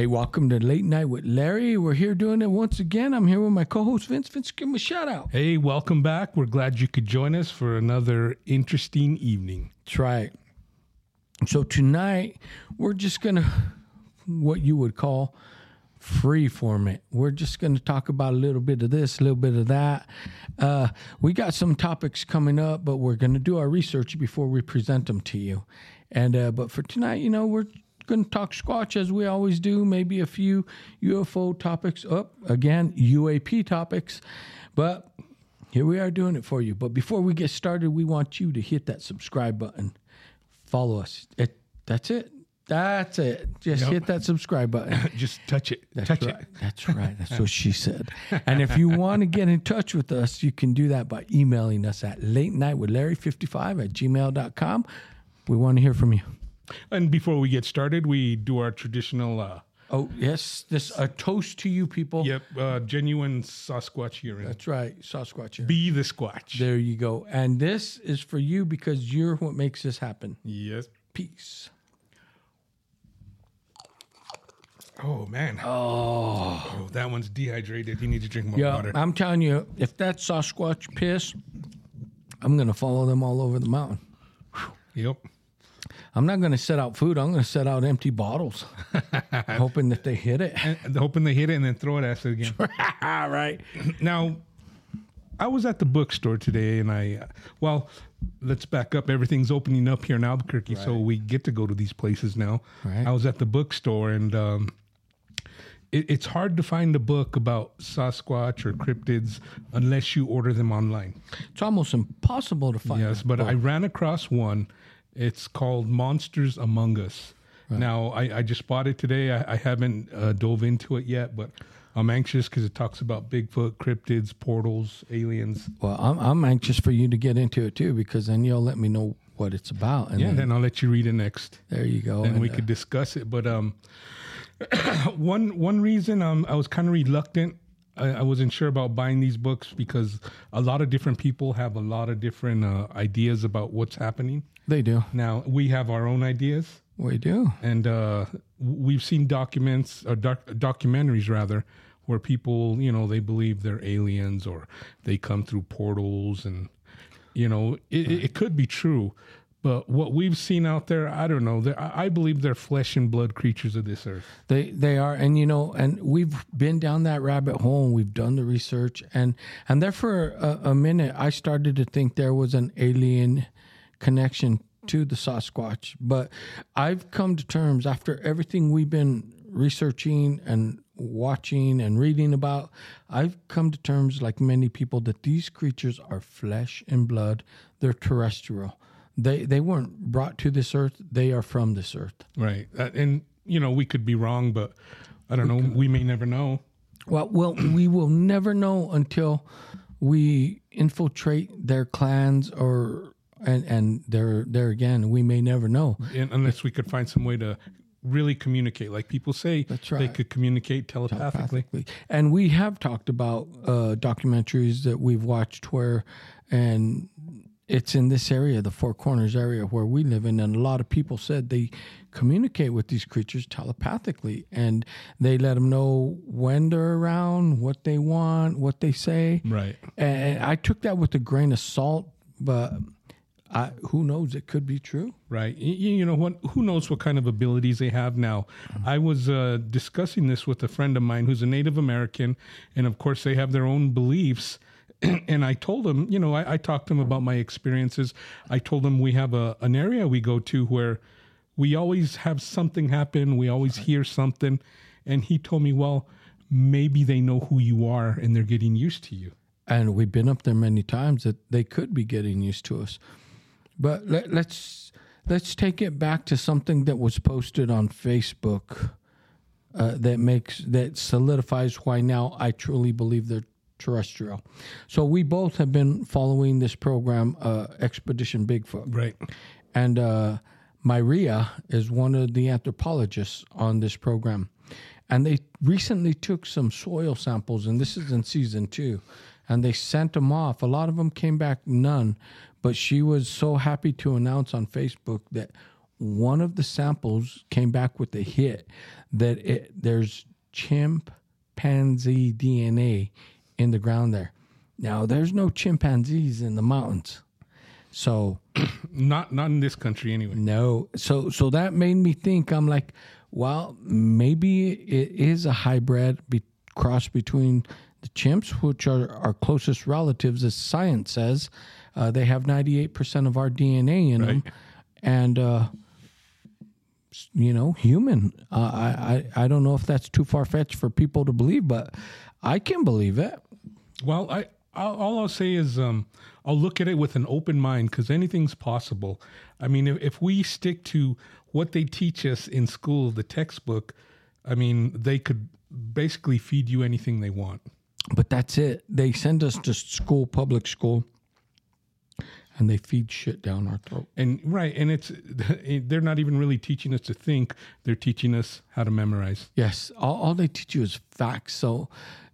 Hey, welcome to Late Night with Larry. We're here doing it once again. I'm here with my co host, Vince. Vince, give him a shout out. Hey, welcome back. We're glad you could join us for another interesting evening. That's right. So, tonight, we're just going to, what you would call, free format. We're just going to talk about a little bit of this, a little bit of that. Uh, we got some topics coming up, but we're going to do our research before we present them to you. And uh, but for tonight, you know, we're going to talk Squatch as we always do. Maybe a few UFO topics. Up oh, again, UAP topics. But here we are doing it for you. But before we get started, we want you to hit that subscribe button. Follow us. It, that's it. That's it. Just yep. hit that subscribe button. Just touch it. That's touch right. it. That's right. That's what she said. And if you want to get in touch with us, you can do that by emailing us at late night with Larry55 at gmail.com. We want to hear from you. And before we get started, we do our traditional. Uh, oh yes, this a toast to you people. Yep, uh, genuine Sasquatch urine. That's right, Sasquatch urine. Be the Squatch. There you go. And this is for you because you're what makes this happen. Yes. Peace. Oh man. Oh. oh. that one's dehydrated. You need to drink more yeah, water. I'm telling you, if that Sasquatch piss, I'm gonna follow them all over the mountain. Yep. I'm not going to set out food. I'm going to set out empty bottles, hoping that they hit it. And hoping they hit it and then throw it at it again. right. Now, I was at the bookstore today, and I, well, let's back up. Everything's opening up here in Albuquerque, right. so we get to go to these places now. Right. I was at the bookstore, and um, it, it's hard to find a book about Sasquatch or cryptids unless you order them online. It's almost impossible to find. Yes, but I ran across one it's called Monsters Among Us. Right. Now, I, I, just bought it today. I, I haven't uh, dove into it yet, but I'm anxious because it talks about Bigfoot, cryptids, portals, aliens. Well, I'm, I'm anxious for you to get into it too, because then you'll let me know what it's about. And yeah, then, then I'll let you read it next. There you go. And, we uh, could discuss it. But um, one one reason um, I was kind of reluctant I, I, wasn't sure about buying these books because a lot of different people have a lot of different uh, ideas about what's happening. They do. Now we have our own ideas. We do, and uh, we've seen documents or doc- documentaries rather where people, you know, they believe they're aliens or they come through portals, and you know, it, it could be true. But what we've seen out there, I don't know. I believe they're flesh and blood creatures of this earth. They they are, and you know, and we've been down that rabbit hole. and We've done the research, and and there for a, a minute, I started to think there was an alien connection to the Sasquatch. But I've come to terms after everything we've been researching and watching and reading about, I've come to terms, like many people, that these creatures are flesh and blood. They're terrestrial they they weren't brought to this earth. They are from this earth. Right. Uh, and you know, we could be wrong, but I don't we know. Could. We may never know. Well, well, we will never know until we infiltrate their clans or and and there there again, we may never know. And unless we could find some way to really communicate. Like people say That's right. they could communicate telepathically. telepathically. And we have talked about uh, documentaries that we've watched where and it's in this area, the Four Corners area where we live in, and a lot of people said they communicate with these creatures telepathically, and they let them know when they're around, what they want, what they say. Right. And I took that with a grain of salt, but I, who knows? It could be true. Right. You, you know what? Who knows what kind of abilities they have now? Mm-hmm. I was uh, discussing this with a friend of mine who's a Native American, and of course they have their own beliefs and I told him, you know, I, I, talked to him about my experiences. I told him we have a an area we go to where we always have something happen. We always hear something, and he told me, well, maybe they know who you are and they're getting used to you. And we've been up there many times that they could be getting used to us. But let, let's let's take it back to something that was posted on Facebook. Uh, that makes that solidifies why now I truly believe they're terrestrial. So we both have been following this program, uh, Expedition Bigfoot. Right. And uh, Mireya is one of the anthropologists on this program. And they recently took some soil samples, and this is in season two, and they sent them off. A lot of them came back none, but she was so happy to announce on Facebook that one of the samples came back with a hit that it, there's chimpanzee DNA in the ground there. Now, there's no chimpanzees in the mountains. So, Not not in this country anyway. no. So so that made me think I'm like, well, maybe it is a hybrid be- cross between the chimps, which are our closest relatives, as science says. Uh, they have 98% of our DNA in them. And, uh, you know, human. Uh, I, I, I don't know if that's too far fetched for people to believe, but I can believe it. Well, I I'll, all I'll say is um, I'll look at it with an open mind because anything's possible. I mean, if, if we stick to what they teach us in school, the textbook, I mean, they could basically feed you anything they want. But that's it. They send us to school, public school, and they feed shit down our throat. And right, and it's they're not even really teaching us to think; they're teaching us how to memorize. Yes, all, all they teach you is facts. So,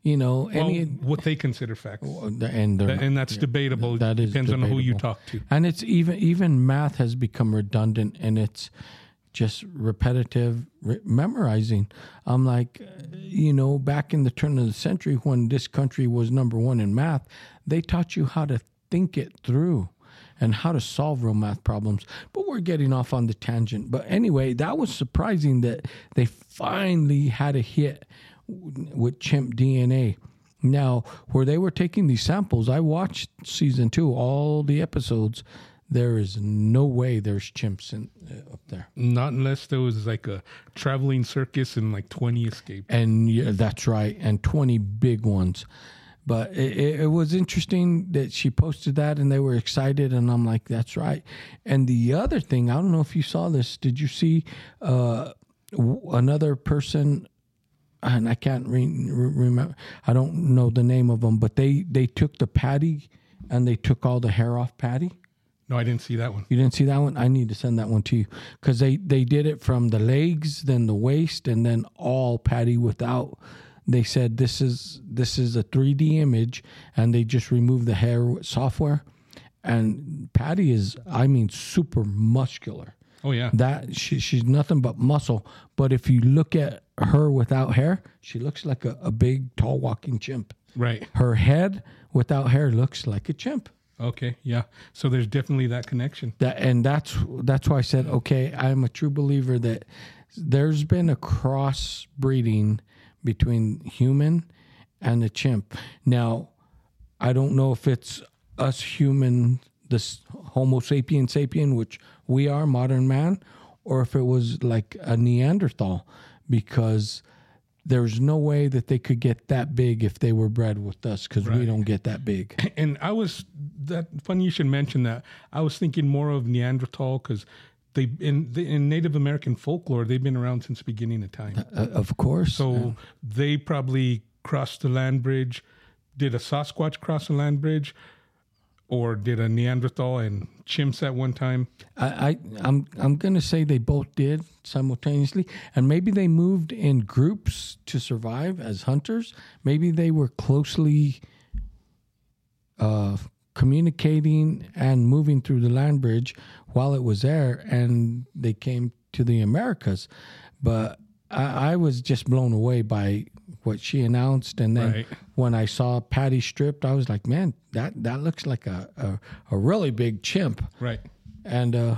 you know, Well, any what they consider facts, and and that's debatable. that is Depends on who you talk to. and it's even even math has become redundant and it's just repetitive re- memorizing. I'm like, uh, you know, back in the turn of the century when this country was number one in math, they taught you how to think it through and how to solve real math problems. But we're getting off on the tangent. But anyway, that was surprising that they finally had a hit with chimp DNA. Now, where they were taking these samples, I watched season two, all the episodes. There is no way there's chimps in, uh, up there. Not unless there was like a traveling circus and like twenty escaped. And yeah, that's right, and 20 big ones. But it, it, it was interesting that she posted that and they were excited. And I'm like, that's right. And the other thing, I don't know if you saw this. Did you see uh, w- another person? And I can't re- re- remember. I don't know the name of them, but they they took the patty and they took all the hair off Patty. No, I didn't see that one. You didn't see that one? I need to send that one to you because they they did it from the legs, then the waist, and then all Patty without. They said this is this is a 3D image, and they just removed the hair software. And Patty is, I mean, super muscular. Oh yeah, That she, she's nothing but muscle. But if you look at her without hair, she looks like a, a big, tall, walking chimp. right. Her head without hair looks like a chimp. Okay, yeah. So there's definitely that connection. that and that's that's why I said okay I'm a true believer that there's been a cross breeding between human and a chimp now I don't know if it's us human this homo sapien sapien which we are modern man or if it was like a neanderthal because there's no way that they could get that big if they were bred with us because we don't get that big And I was that funny you should mention that. I was thinking more of Neanderthal because they in the, in Native American folklore they've been around since the beginning of time. Uh, of course So they probably crossed the land bridge. Did a Sasquatch cross the land bridge, or did a Neanderthal and chimps at one time? I, I I'm I'm gonna say they both did simultaneously, and maybe they moved in groups to survive as hunters. Maybe they were closely uh, communicating and moving through the land bridge while it was there, and they came to the Americas. But I, I was just blown away by what she announced, and then Right. when I saw Patty stripped, I was like, "Man, that that looks like a a, a really big chimp." Right. and uh,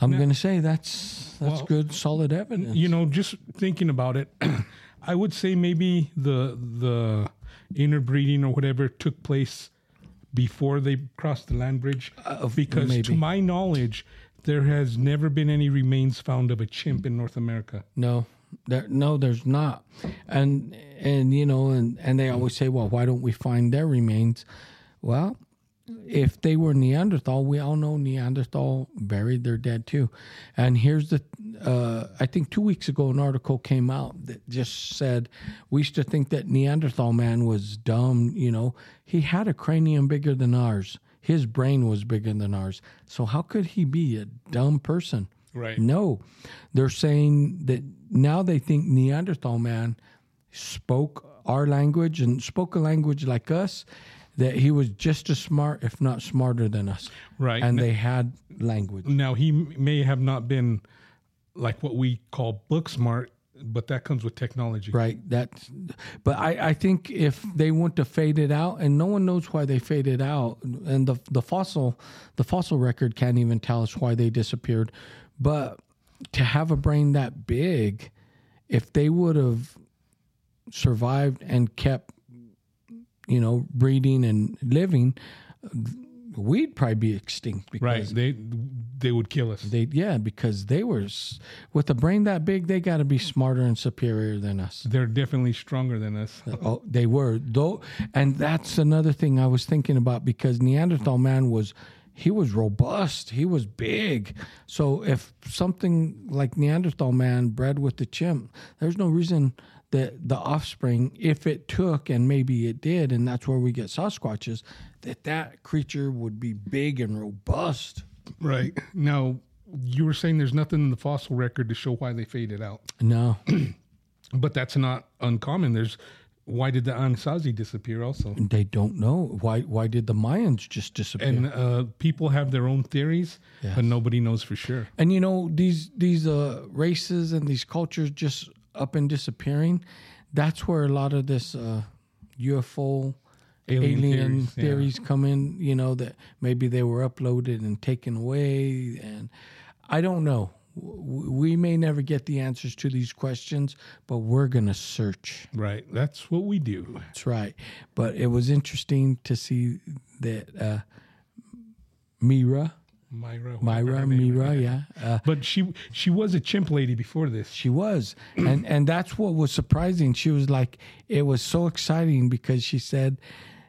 I'm going to say that's that's Well, good, solid evidence. You know, just thinking about it, I would say maybe the the interbreeding or whatever took place before they crossed the land bridge. because to my knowledge, there has never been any remains found of a chimp in North America. No, there, no, there's not, and and you know, and and they always say, well, why don't we find their remains? Well, if they were Neanderthal, we all know Neanderthal buried their dead too. And here's the, uh, I think two weeks ago, an article came out that just said we used to think that Neanderthal man was dumb. You know, he had a cranium bigger than ours. His brain was bigger than ours. So how could he be a dumb person? Right. No, they're saying that now they think Neanderthal man spoke our language and spoke a language like us. that he was just as smart, if not smarter than us. Right. And they had language. Now he may have not been like what we call book smart, but that comes with technology. Right. That's, but I, I think if they want to fade it out, and no one knows why they faded out, and the the fossil the fossil record can't even tell us why they disappeared. But to have a brain that big, if they would have survived and kept, you know, breeding and living, we'd probably be extinct. Because Right. They they would kill us. They yeah, because they were with a brain that big, they got to be smarter and superior than us. They're definitely stronger than us. Oh, they were though, and that's another thing I was thinking about because Neanderthal man was he was robust, he was big. So if something like Neanderthal man bred with the chimp, there's no reason that the offspring, if it took, and maybe it did, and that's where we get Sasquatches, that that creature would be big and robust. Right. Now you were saying there's nothing in the fossil record to show why they faded out. No, But that's not uncommon. There's why did the Anasazi disappear also? they don't know why. Why did the Mayans just disappear? And uh, people have their own theories, but nobody knows for sure. And you know these these uh, races and these cultures just up and disappearing. That's where a lot of this uh, UFO Alien alien, theories, theories, yeah. come in. You know that maybe they were uploaded and taken away, and I don't know. We may never get the answers to these questions, but we're gonna search. Right. That's what we do. That's right. But it was interesting to see that uh, Mira, Myra. Myra, Mira, yeah. Uh, But she she was a chimp lady before this. She was, and and that's what was surprising. She was like, it was so exciting because she said,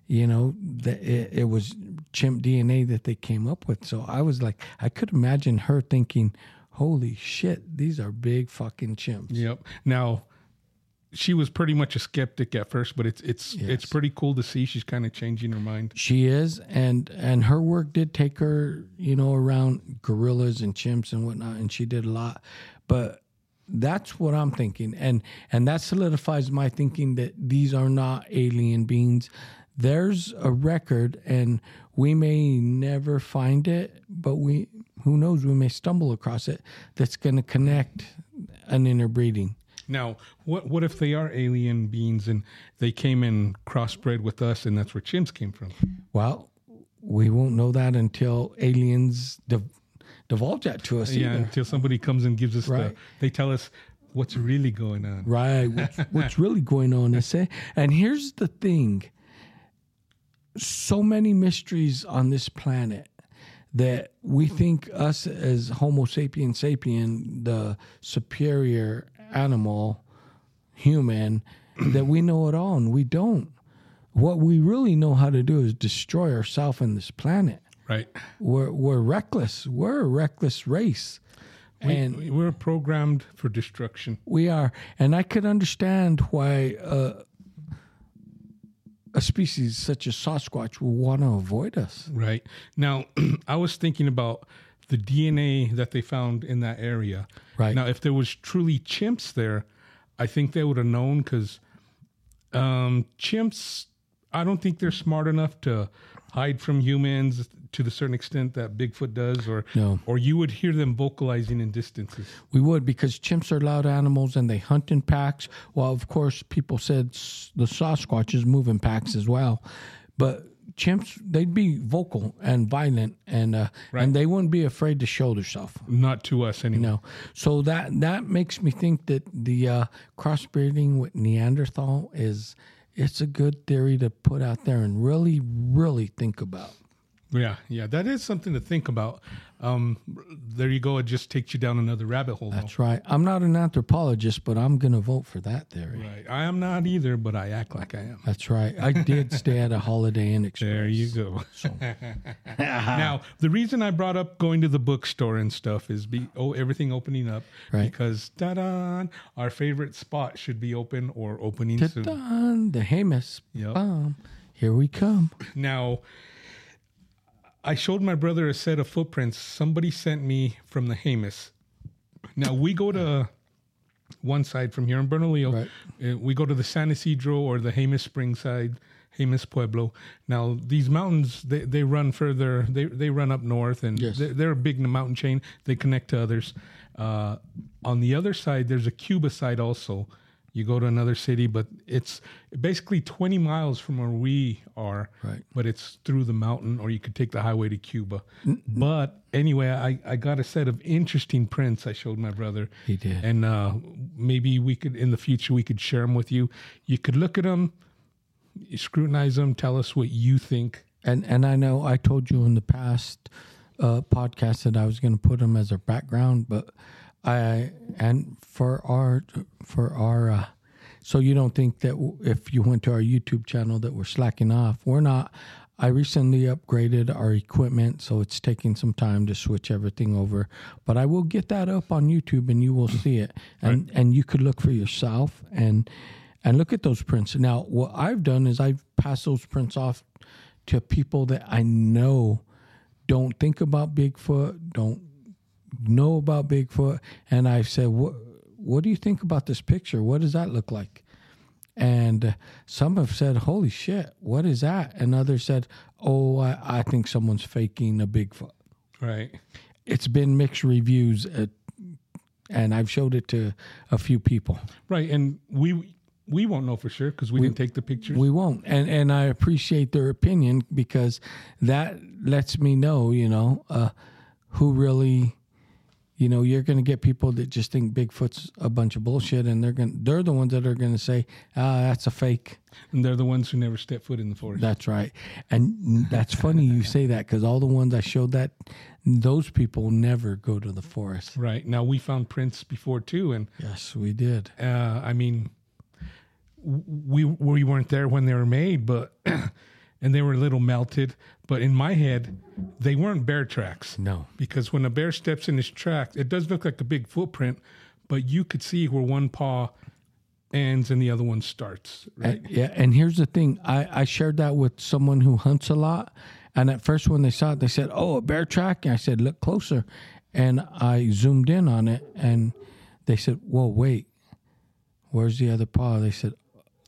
you know, that it, it was chimp DNA that they came up with. So I was like, I could imagine her thinking, "Holy shit, these are big fucking chimps." Yep. Now, she was pretty much a skeptic at first, but it's it's it's pretty cool to see she's kind of changing her mind. She is, and and her work did take her, you know, around gorillas and chimps and whatnot, and she did a lot. But that's what I'm thinking, and and that solidifies my thinking that these are not alien beings. There's a record, and we may never find it, but we who knows we may stumble across it that's going to connect an interbreeding. Now, what what if they are alien beings and they came and crossbred with us, and that's where chimps came from? Well, we won't know that until aliens div- divulge that to us. Yeah, either. until somebody comes and gives us Right. the, they tell us what's really going on. Right. What's, what's really going on is say, and here's the thing: so many mysteries on this planet that we think us as Homo sapien sapien, the superior animal, human, that we know it all, and we don't. What we really know how to do is destroy ourselves and this planet. Right. We're we're reckless. We're a reckless race. and We, we're programmed for destruction. we are, and I could understand why uh, a species such as Sasquatch will want to avoid us. Right. Now, I was thinking about the DNA that they found in that area. Right. Now, if there was truly chimps there, I think they would have known because um, chimps, I don't think they're smart enough to hide from humans to the certain extent that Bigfoot does, or No. or you would hear them vocalizing in distances. We would because chimps are loud animals and they hunt in packs. Well, of course, people said the Sasquatches move in packs as well, but chimps they'd be vocal and violent, and uh, and they wouldn't be afraid to show themselves. Not to us anyway. No, so that that makes me think that the uh, crossbreeding with Neanderthal is it's a good theory to put out there and really really think about. Yeah, yeah, that is something to think about. Um, there you go. It just takes you down another rabbit hole. though. That's right. I'm not an anthropologist, but I'm gonna vote for that theory. Right. I am not either, but I act like I am. That's right. I did stay at a Holiday Inn Express. There you go. now, the reason I brought up going to the bookstore and stuff is be oh everything opening up Right. because da da our favorite spot should be open or opening soon. Ta-da, the Jemez Yep. bomb. Here we come. Now, I showed my brother a set of footprints somebody sent me from the Jemez. Now we go to one side from here in Bernalillo. Right. Uh, we go to the San Isidro or the Jemez Spring side, Jemez Pueblo. Now these mountains they, they run further. They they run up north, and Yes. they're, they're a big mountain chain. They connect to others. Uh, on the other side, there's a Cuba side also. You go to another city, but it's basically 20 miles from where we are. Right. But it's through the mountain, or you could take the highway to Cuba. But anyway, I, I got a set of interesting prints I showed my brother. He did. And uh, maybe we could, in the future, we could share them with you. You could look at them, scrutinize them, tell us what you think. And and I know I told you in the past uh, podcast that I was going to put them as a background, but I and for our for our uh, so you don't think that if you went to our YouTube channel that we're slacking off. We're not. I recently upgraded our equipment, so it's taking some time to switch everything over. But I will get that up on YouTube, and you will see it, and and you could look for yourself and and look at those prints. Now, what I've done is I've passed those prints off to people that I know don't think about Bigfoot, don't know about Bigfoot, and I've said, "What what do you think about this picture? What does that look like?" And uh, some have said, "Holy shit, what is that?" And others said, "Oh, I, I think someone's faking a Bigfoot." Right. It's been mixed reviews, uh, and I've showed it to a few people. Right. And we we won't know for sure because we, didn't take the pictures. We won't, and and I appreciate their opinion because that lets me know, you know, uh, who really, you know, you're going to get people that just think Bigfoot's a bunch of bullshit, and they're going they're the ones that are going to say, ah, that's a fake. and they're the ones who never step foot in the forest. That's right, and that's funny you say that because all the ones I showed that those people never go to the forest. right. Now we found prints before too, and Yes, we did. uh, I mean, we we weren't there when they were made, but and they were a little melted. But in my head, they weren't bear tracks. No. because when a bear steps in his tracks, it does look like a big footprint, but you could see where one paw ends and the other one starts. Right? And- yeah, and here's the thing: I I shared that with someone who hunts a lot, and at first when they saw it, they said, "Oh, a bear track." And I said, "Look closer," and I zoomed in on it, and they said, "Whoa, wait, where's the other paw?" They said,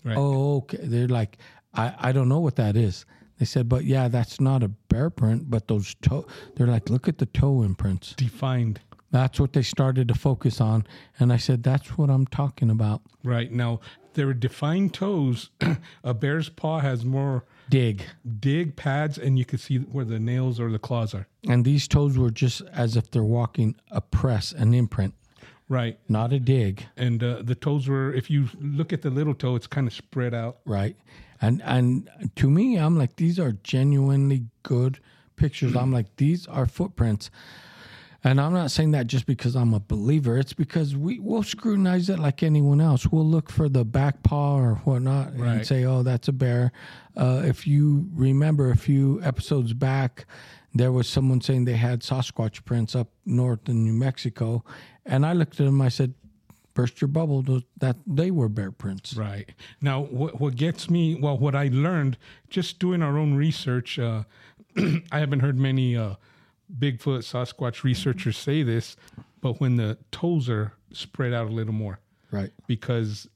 Right. "Oh, okay." They're like, "I I don't know what that is." They said, "But yeah, that's not a bear print, but those toe." They're like, "Look at the toe imprints." Defined. That's what they started to focus on, and I said, "That's what I'm talking about." Right now, there are defined toes. a bear's paw has more Dig. dig pads, and you can see where the nails or the claws are. And these toes were just as if they're walking a press, an imprint, Right. not a dig, And uh, the toes were, if you look at the little toe, it's kind of spread out. right? And and to me, I'm like, these are genuinely good pictures. I'm like, these are footprints. And I'm not saying that just because I'm a believer. It's because we will scrutinize it like anyone else. We'll look for the back paw or whatnot and say, "Oh, that's a bear." Uh, if you remember a few episodes back, there was someone saying they had Sasquatch prints up north in New Mexico, and I looked at them. I said, "Burst your bubble." Those, that they were bear prints. Right. Now, what, what gets me, well, what I learned just doing our own research, uh, I haven't heard many uh, Bigfoot, Sasquatch researchers say this, but when the toes are spread out a little more, Right. because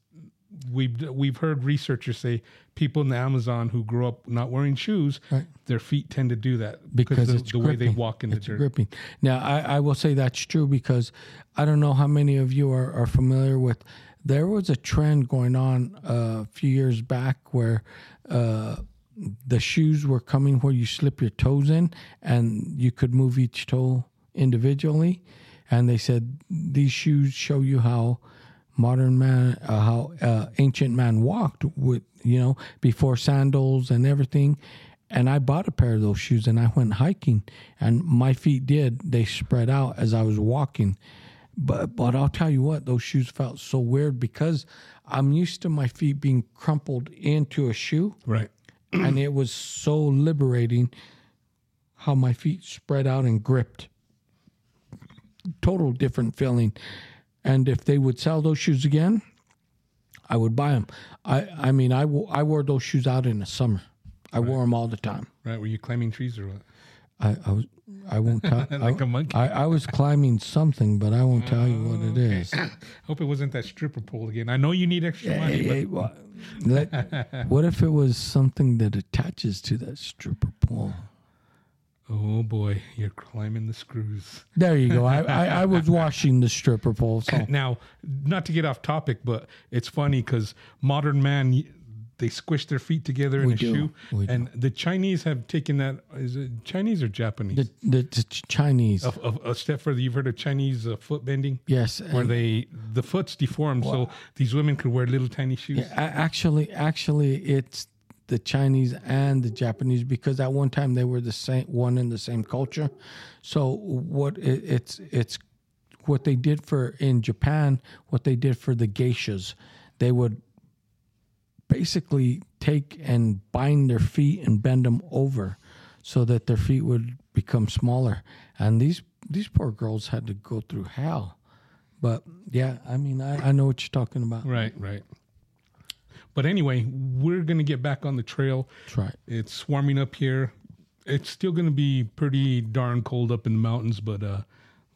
we've we've heard researchers say people in the Amazon who grew up not wearing shoes, Right. their feet tend to do that because the, the way they walk in the It's dirt. gripping. Now, I, I will say that's true because I don't know how many of you are, are familiar with. There was a trend going on uh, a few years back where uh, the shoes were coming where you slip your toes in, and you could move each toe individually. And they said these shoes show you how modern man, uh, how uh, ancient man walked with, you know, before sandals and everything. And I bought a pair of those shoes and I went hiking, and my feet did. They spread out as I was walking. But but I'll tell you what, those shoes felt so weird because I'm used to my feet being crumpled into a shoe, Right. and it was so liberating how my feet spread out and gripped. Total different feeling. And if they would sell those shoes again, I would buy them. I I mean I wore those shoes out in the summer. I wore them all the time. Right. Were you climbing trees or what? I, I was. I won't tell. Like I, a monkey. I, I was climbing something, but I won't tell you what it is. I hope it wasn't that stripper pole again. I know you need extra money, Hey, but what, let- what if it was something that attaches to that stripper pole? Oh boy, you're climbing the screws. There you go. I, I, I was washing the stripper pole. So Now, not to get off topic, but it's funny because modern man, they squish their feet together in We a do. shoe, We and the Chinese have taken that. Is it Chinese or Japanese? the, the, the Chinese, a, a, a step further. You've heard of Chinese uh, foot bending, yes, where they the foot's deformed, so these women could wear little tiny shoes. A- actually, actually, it's the Chinese and the Japanese because at one time they were the same one in the same culture. So what it, it's it's what they did for in Japan, what they did for the geishas, they would basically take and bind their feet and bend them over so that their feet would become smaller. And these these poor girls had to go through hell. But yeah, I mean, I, I know what you're talking about. Right, right. But anyway, we're gonna get back on the trail. That's right. It's warming up here. It's still gonna be pretty darn cold up in the mountains, but uh,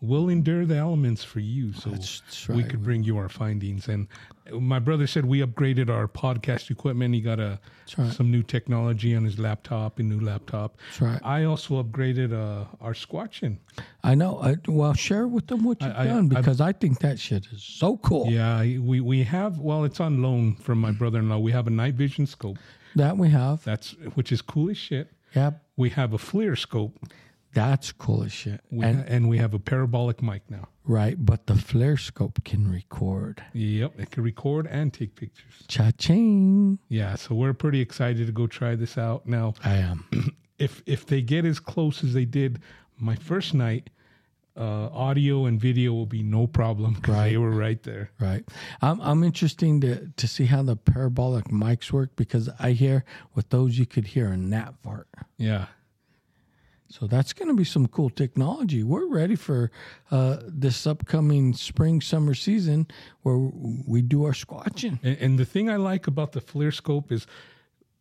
we'll endure the elements for you, so That's- that's we could bring you our findings. And my brother said we upgraded our podcast equipment. He got a right. some new technology on his laptop, a new laptop. That's right. I also upgraded uh, our squatching. I know. I, well, share with them what you've I- done I- because I, think that shit is so cool. Yeah, we we have. Well, it's on loan from my brother-in-law. We have a night vision scope. That we have. That's which is cool as shit. Yep. We have a FLIR scope, That's cool as shit. we, and and we have a parabolic mic now. right, but the FLIR scope can record. Yep, it can record and take pictures. Cha-ching. Yeah, so we're pretty excited to go try this out. Now, I am. if if they get as close as they did my first night, uh, audio and video will be no problem because they were right there. right. I'm I'm interesting to to see how the parabolic mics work because I hear with those you could hear a gnat fart. Yeah, So that's going to be some cool technology. We're ready for uh, this upcoming spring summer season where we do our squatching. and, and the thing I like about the FLIR scope is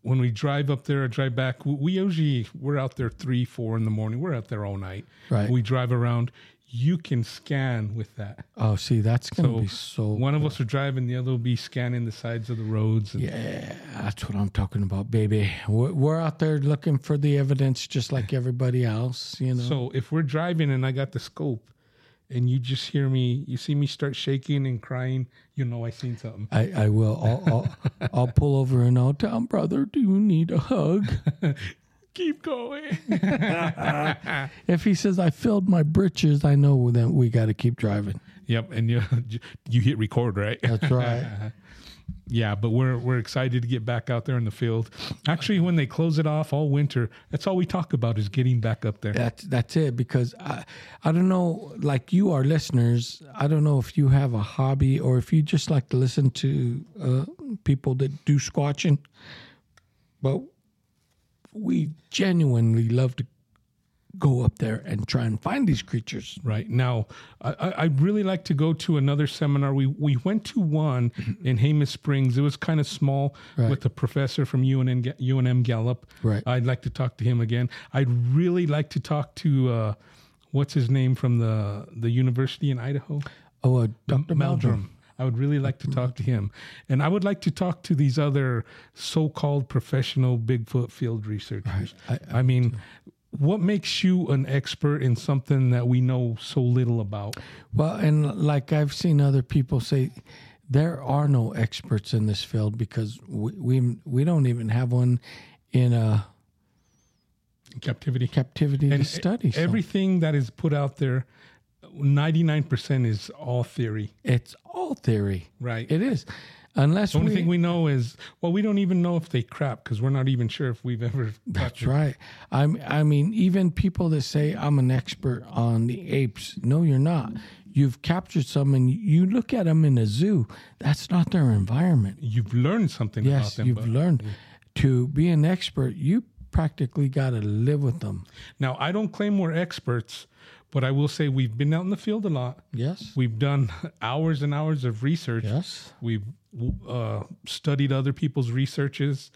when we drive up there or drive back, we, we usually we're out there three, four in the morning. We're out there all night. Right. We drive around. You can scan with that. Oh, see, that's going to So be so. one of us will drive and the other will be scanning the sides of the roads. And Yeah, that's what I'm talking about, baby. We're, we're out there looking for the evidence just like everybody else, you know. So if we're driving and I got the scope and you just hear me, you see me start shaking and crying, you know I seen something. I, I will. I'll, I'll, I'll pull over and I'll tell brother, do you need a hug? Keep going. if he says I filled my britches, I know that we got to keep driving. yep, and you you hit record, right? That's right. Yeah, but we're we're excited to get back out there in the field. Actually, when they close it off all winter, that's all we talk about is getting back up there. That's that's it. Because I, I don't know, like you, our listeners. I don't know if you have a hobby or if you just like to listen to uh, people that do squatching, but we genuinely love to go up there and try and find these creatures. Right now, I, I I'd really like to go to another seminar. We we went to one in Jemez Springs. It was kind of small with a professor from UNM, UNM Gallup. Right. I'd like to talk to him again. I'd really like to talk to uh, what's his name from the the university in Idaho, Oh, uh, Dr. Meldrum. I would really like to talk to him, and I would like to talk to these other so-called professional Bigfoot field researchers. I- I mean. What makes you an expert in something that we know so little about? Well, and like I've seen other people say, there are no experts in this field because we we, we don't even have one in a captivity. captivity to study. so Everything that is put out there, 99% is all theory, it's all theory. right? It is, unless the only we, thing we know is, well, we don't even know if they crap because we're not even sure if we've ever. That's right. I'm. I mean, even people that say I'm an expert on the apes. No, you're not. You've captured some, and you look at them in a zoo. That's not their environment. You've learned something about Yes, them. you've but- learned to be an expert. You practically got to live with them. Now, I don't claim we're experts, but I will say we've been out in the field a lot. Yes. We've done hours and hours of research. Yes. We've uh, studied other people's researches.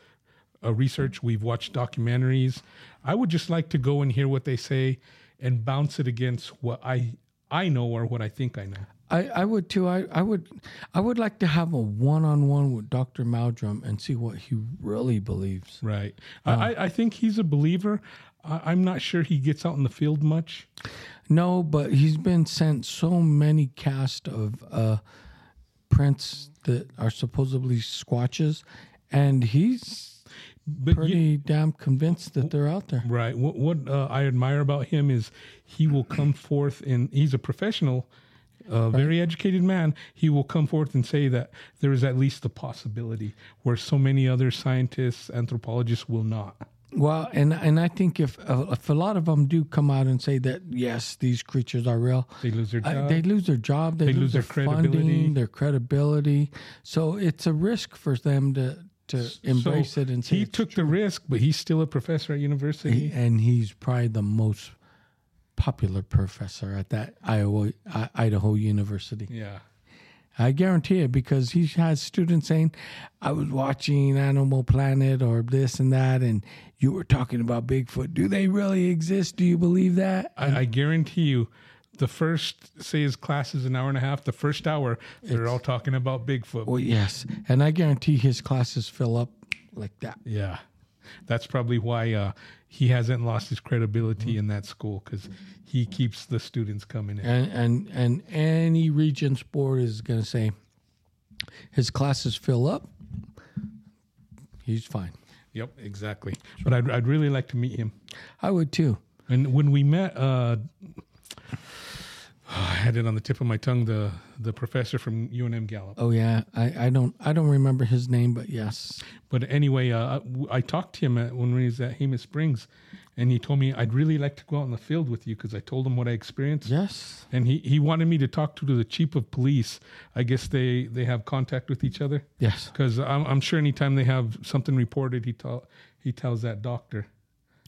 uh, research. We've watched documentaries. I would just like to go and hear what they say and bounce it against what I I know or what I think I know. I, I would too. I, I would I would like to have a one on one with Dr. Meldrum and see what he really believes. Right. I, I think he's a believer. I, I'm not sure he gets out in the field much. No, but he's been sent so many cast of uh, prints that are supposedly squatches, and he's But pretty you, damn convinced that they're out there. right. What what uh, I admire about him is he will come forth and he's a professional. A very educated man, he will come forth and say that there is at least a possibility where so many other scientists, anthropologists will not. Well, and and I think if uh, if a lot of them do come out and say that yes, these creatures are real, They lose their uh, job. they lose their job, they, They lose, lose their, their credibility. funding, their credibility. So it's a risk for them to to embrace So it and say he took the risk, but he's still a professor at university. He- and he's probably the most popular professor at that Iowa Idaho University. yeah. I guarantee it because he has students saying, "I was watching Animal Planet or this and that, and you were talking about Bigfoot. Do they really exist? Do you believe that?" I, I guarantee you, the first say his class is an hour and a half. The first hour, they're all talking about Bigfoot. Well, yes, and I guarantee his classes fill up like that. Yeah, that's probably why uh, he hasn't lost his credibility in that school because he keeps the students coming in. And and and any Regents board is going to say his classes fill up. He's fine. Yep, exactly. But I'd, I'd really like to meet him. I would too. And when we met, uh, I had it on the tip of my tongue. The the professor from UNM Gallup. Oh yeah, I, I don't I don't remember his name, but yes, But anyway, uh, I, I talked to him at, when he was at Jemez Springs, and he told me I'd really like to go out in the field with you because I told him what I experienced. yes, And he, he wanted me to talk to the chief of police. I guess they, they have contact with each other yes. because I'm, I'm sure anytime they have something reported, he tell, he tells that doctor.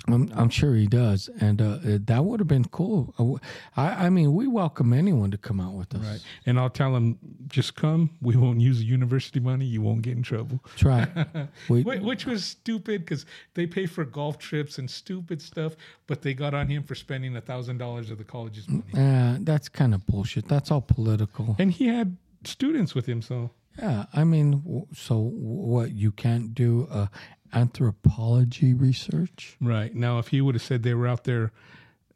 I'm I'm sure he does, and uh, that would have been cool. Uh, I I mean, we welcome anyone to come out with us. Right. And I'll tell him, just come. We won't use the university money. You won't get in trouble. That's right. we, Which was stupid because they pay for golf trips and stupid stuff, but they got on him for spending a thousand dollars of the college's money. uh, that's kind of bullshit. That's all political. And he had students with him, so Yeah, I mean, so what? You can't do uh, anthropology research? right now, if he would have said they were out there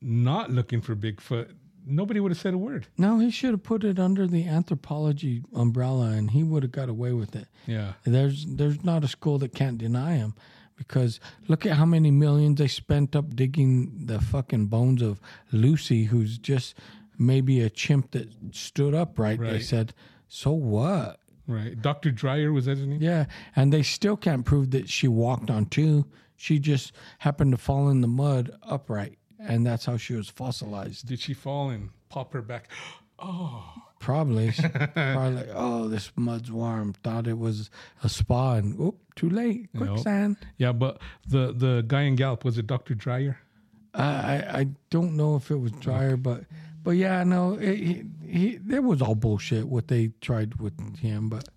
not looking for Bigfoot, nobody would have said a word. No, he should have put it under the anthropology umbrella, and he would have got away with it. Yeah, There's there's not a school that can't deny him because look at how many millions they spent up digging the fucking bones of Lucy, who's just maybe a chimp that stood upright. Right. They said, so what? Right. Dr. Dreyer was that his name? Yeah, and they still can't prove that she walked on two. She just happened to fall in the mud upright, and that's how she was fossilized. Did she fall and pop her back? Oh. Probably, probably like, oh, this mud's warm. Thought it was a spa, and oop, too late. Quicksand. Yeah, but the the guy in Gallup was it Dr. Dreyer? I, I I don't know if it was dryer, but but yeah, no, it, he, he there was all bullshit what they tried with him. But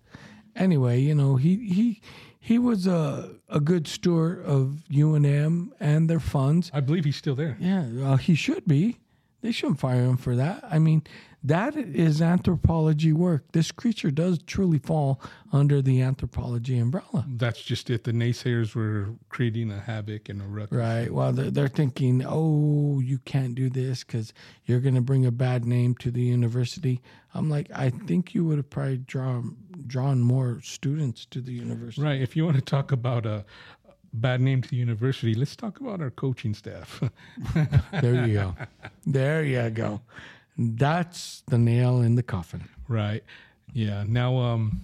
anyway, you know, he he he was a a good steward of UNM and their funds. I believe he's still there. Yeah, uh, he should be. They shouldn't fire him for that. I mean, that is anthropology work. This creature does truly fall under the anthropology umbrella. That's just it. The naysayers were creating a havoc and a ruckus. Right. Well, they're, they're thinking, oh, you can't do this because you're going to bring a bad name to the university. I'm like, I think you would have probably drawn drawn more students to the university. Right. If you want to talk about a bad name to the university, let's talk about our coaching staff. There you go. there you go. That's the nail in the coffin. right. Yeah. Now, um,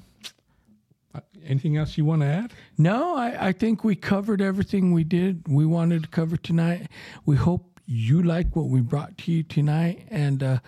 uh, anything else you want to add? No, I, I think we covered everything we did. We wanted to cover tonight. We hope you like what we brought to you tonight. And uh,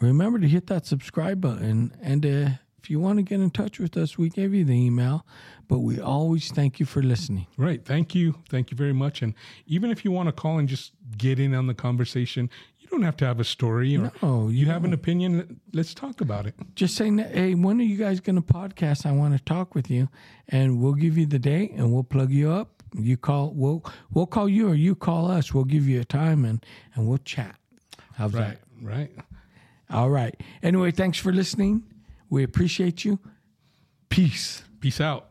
remember to hit that subscribe button. And uh, you want to get in touch with us, we gave you the email. But we always thank you for listening. Right. Thank you. Thank you very much. And even if you want to call and just get in on the conversation, you don't have to have a story or No, you have an opinion. Let's talk about it. just saying that hey when are you guys going to podcast i want to talk with you and we'll give you the date and we'll plug you up you call we'll we'll call you or you call us we'll give you a time and and we'll chat how's Right, right. that all right anyway thanks for listening we appreciate you peace Peace out.